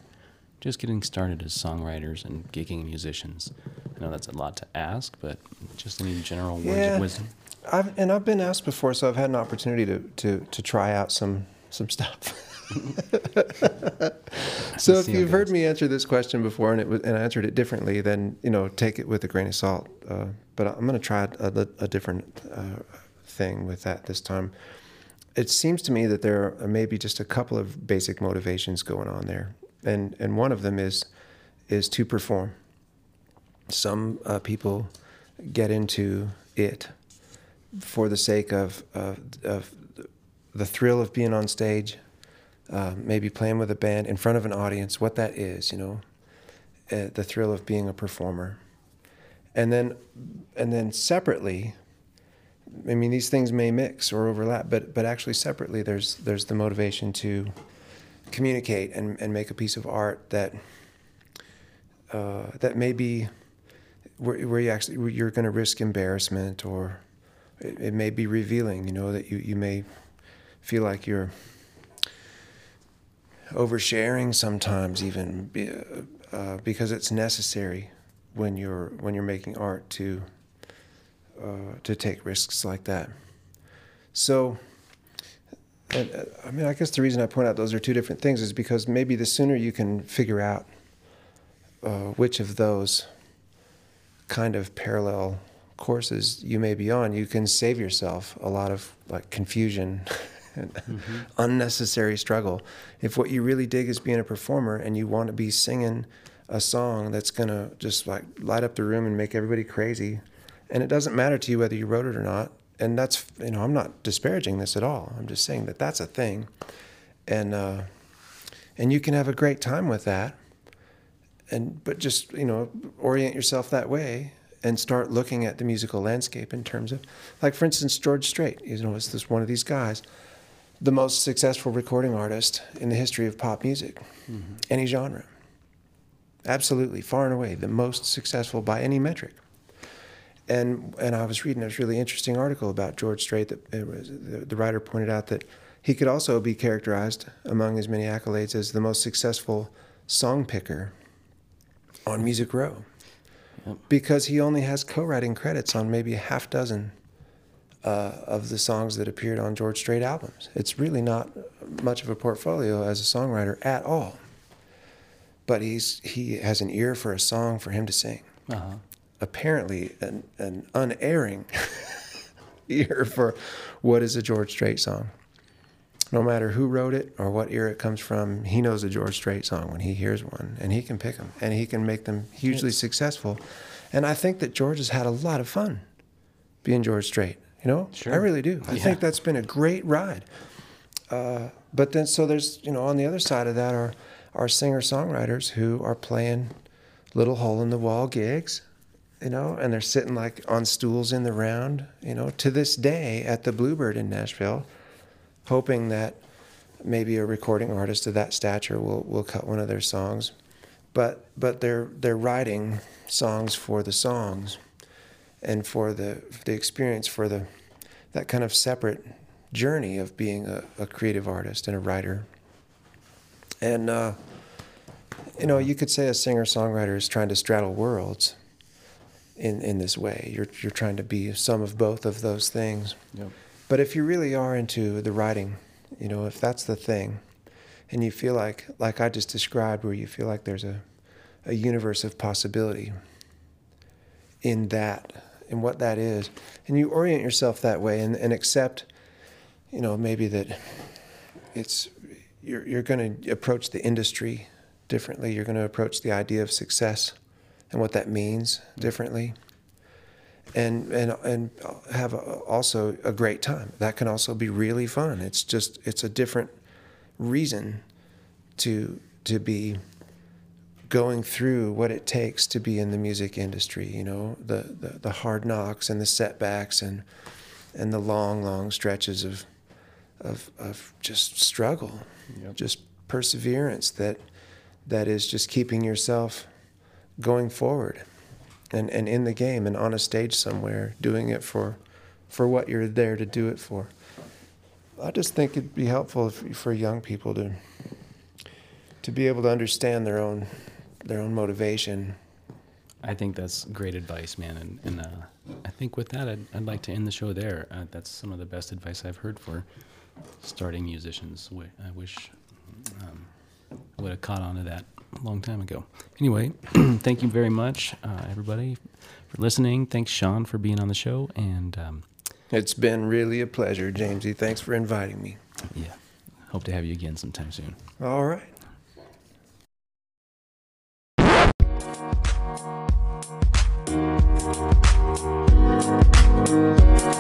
just getting started as songwriters and gigging musicians. I know that's a lot to ask, but just any general words Yeah. of wisdom. I've and I've been asked before, so I've had an opportunity to to to try out some some stuff. so if see how it you've heard me answer this question before and it was, and I answered it differently, then you know take it with a grain of salt. Uh, but I'm going to try a, a different uh, thing with that this time. It seems to me that there are maybe just a couple of basic motivations going on there, and and one of them is is to perform. Some uh, people get into it for the sake of of, of the thrill of being on stage, uh, maybe playing with a band in front of an audience, what that is, you know, uh, the thrill of being a performer, and then and then separately. I mean, these things may mix or overlap, but but actually separately, there's there's the motivation to communicate and, and make a piece of art that uh, that may be where, where you actually where you're going to risk embarrassment or it, it may be revealing. You know that you you may feel like you're oversharing sometimes even uh, because it's necessary when you're when you're making art to uh, to take risks like that. So, and, uh, I mean, I guess the reason I point out those are two different things is because maybe the sooner you can figure out uh, which of those kind of parallel courses you may be on, you can save yourself a lot of like confusion and unnecessary struggle. If what you really dig is being a performer and you want to be singing a song that's gonna just like light up the room and make everybody crazy, and it doesn't matter to you whether you wrote it or not, and that's you know I'm not disparaging this at all. I'm just saying that that's a thing, and uh, and you can have a great time with that and but just you know orient yourself that way and start looking at the musical landscape in terms of like for instance george strait you know is this one of these guys the most successful recording artist in the history of pop music. Mm-hmm. Any genre. Absolutely far and away the most successful by any metric. And and i was reading this really interesting article about george strait that was, the, the writer pointed out that he could also be characterized among his many accolades as the most successful song picker on Music Row. Yep. because he only has co-writing credits on maybe a half dozen uh, of the songs that appeared on George Strait albums. It's really not much of a portfolio as a songwriter at all. But he's he has an ear for a song for him to sing. Uh-huh. Apparently, an, an unerring ear for what is a George Strait song. No matter who wrote it or what era it comes from, he knows a George Strait song when he hears one, and he can pick them, and he can make them hugely successful. And I think that George has had a lot of fun being George Strait. You know, Sure. I really do. I Yeah. think that's been a great ride. Uh, but then, so there's you know, on the other side of that are are singer songwriters who are playing little hole in the wall gigs, you know, and they're sitting like on stools in the round, you know, to this day at the Bluebird in Nashville, hoping that maybe a recording artist of that stature will, will cut one of their songs. But but they're they're writing songs for the songs and for the the experience for the that kind of separate journey of being a, a creative artist and a writer. And uh, you know, you could say a singer songwriter is trying to straddle worlds in in this way. You're you're trying to be some of both of those things. Yep. But if you really are into the writing, you know, if that's the thing, and you feel like, like I just described, where you feel like there's a, a universe of possibility in that, in what that is, and you orient yourself that way and, and accept, you know, maybe that it's, you're, you're going to approach the industry differently. You're going to approach the idea of success and what that means differently and and and have a, also a great time. That can also be really fun. It's just it's a different reason to to be going through what it takes to be in the music industry. You know, the the, the hard knocks and the setbacks and and the long long stretches of of of just struggle, Yep. just perseverance that that is just keeping yourself going forward and, and in the game and on a stage somewhere doing it for for what you're there to do it for. I just think it'd be helpful if, for young people to to be able to understand their own their own motivation. I think that's great advice, man. And, and uh, I think with that, I'd, I'd like to end the show there. Uh, that's some of the best advice I've heard for starting musicians. I wish Um, I would have caught on to that a long time ago. Anyway, thank you very much, uh, everybody, for listening. Thanks, Sean, for being on the show. And um, It's been really a pleasure, Jamesy. Thanks for inviting me. yeah, hope to have you again sometime soon. All right. Música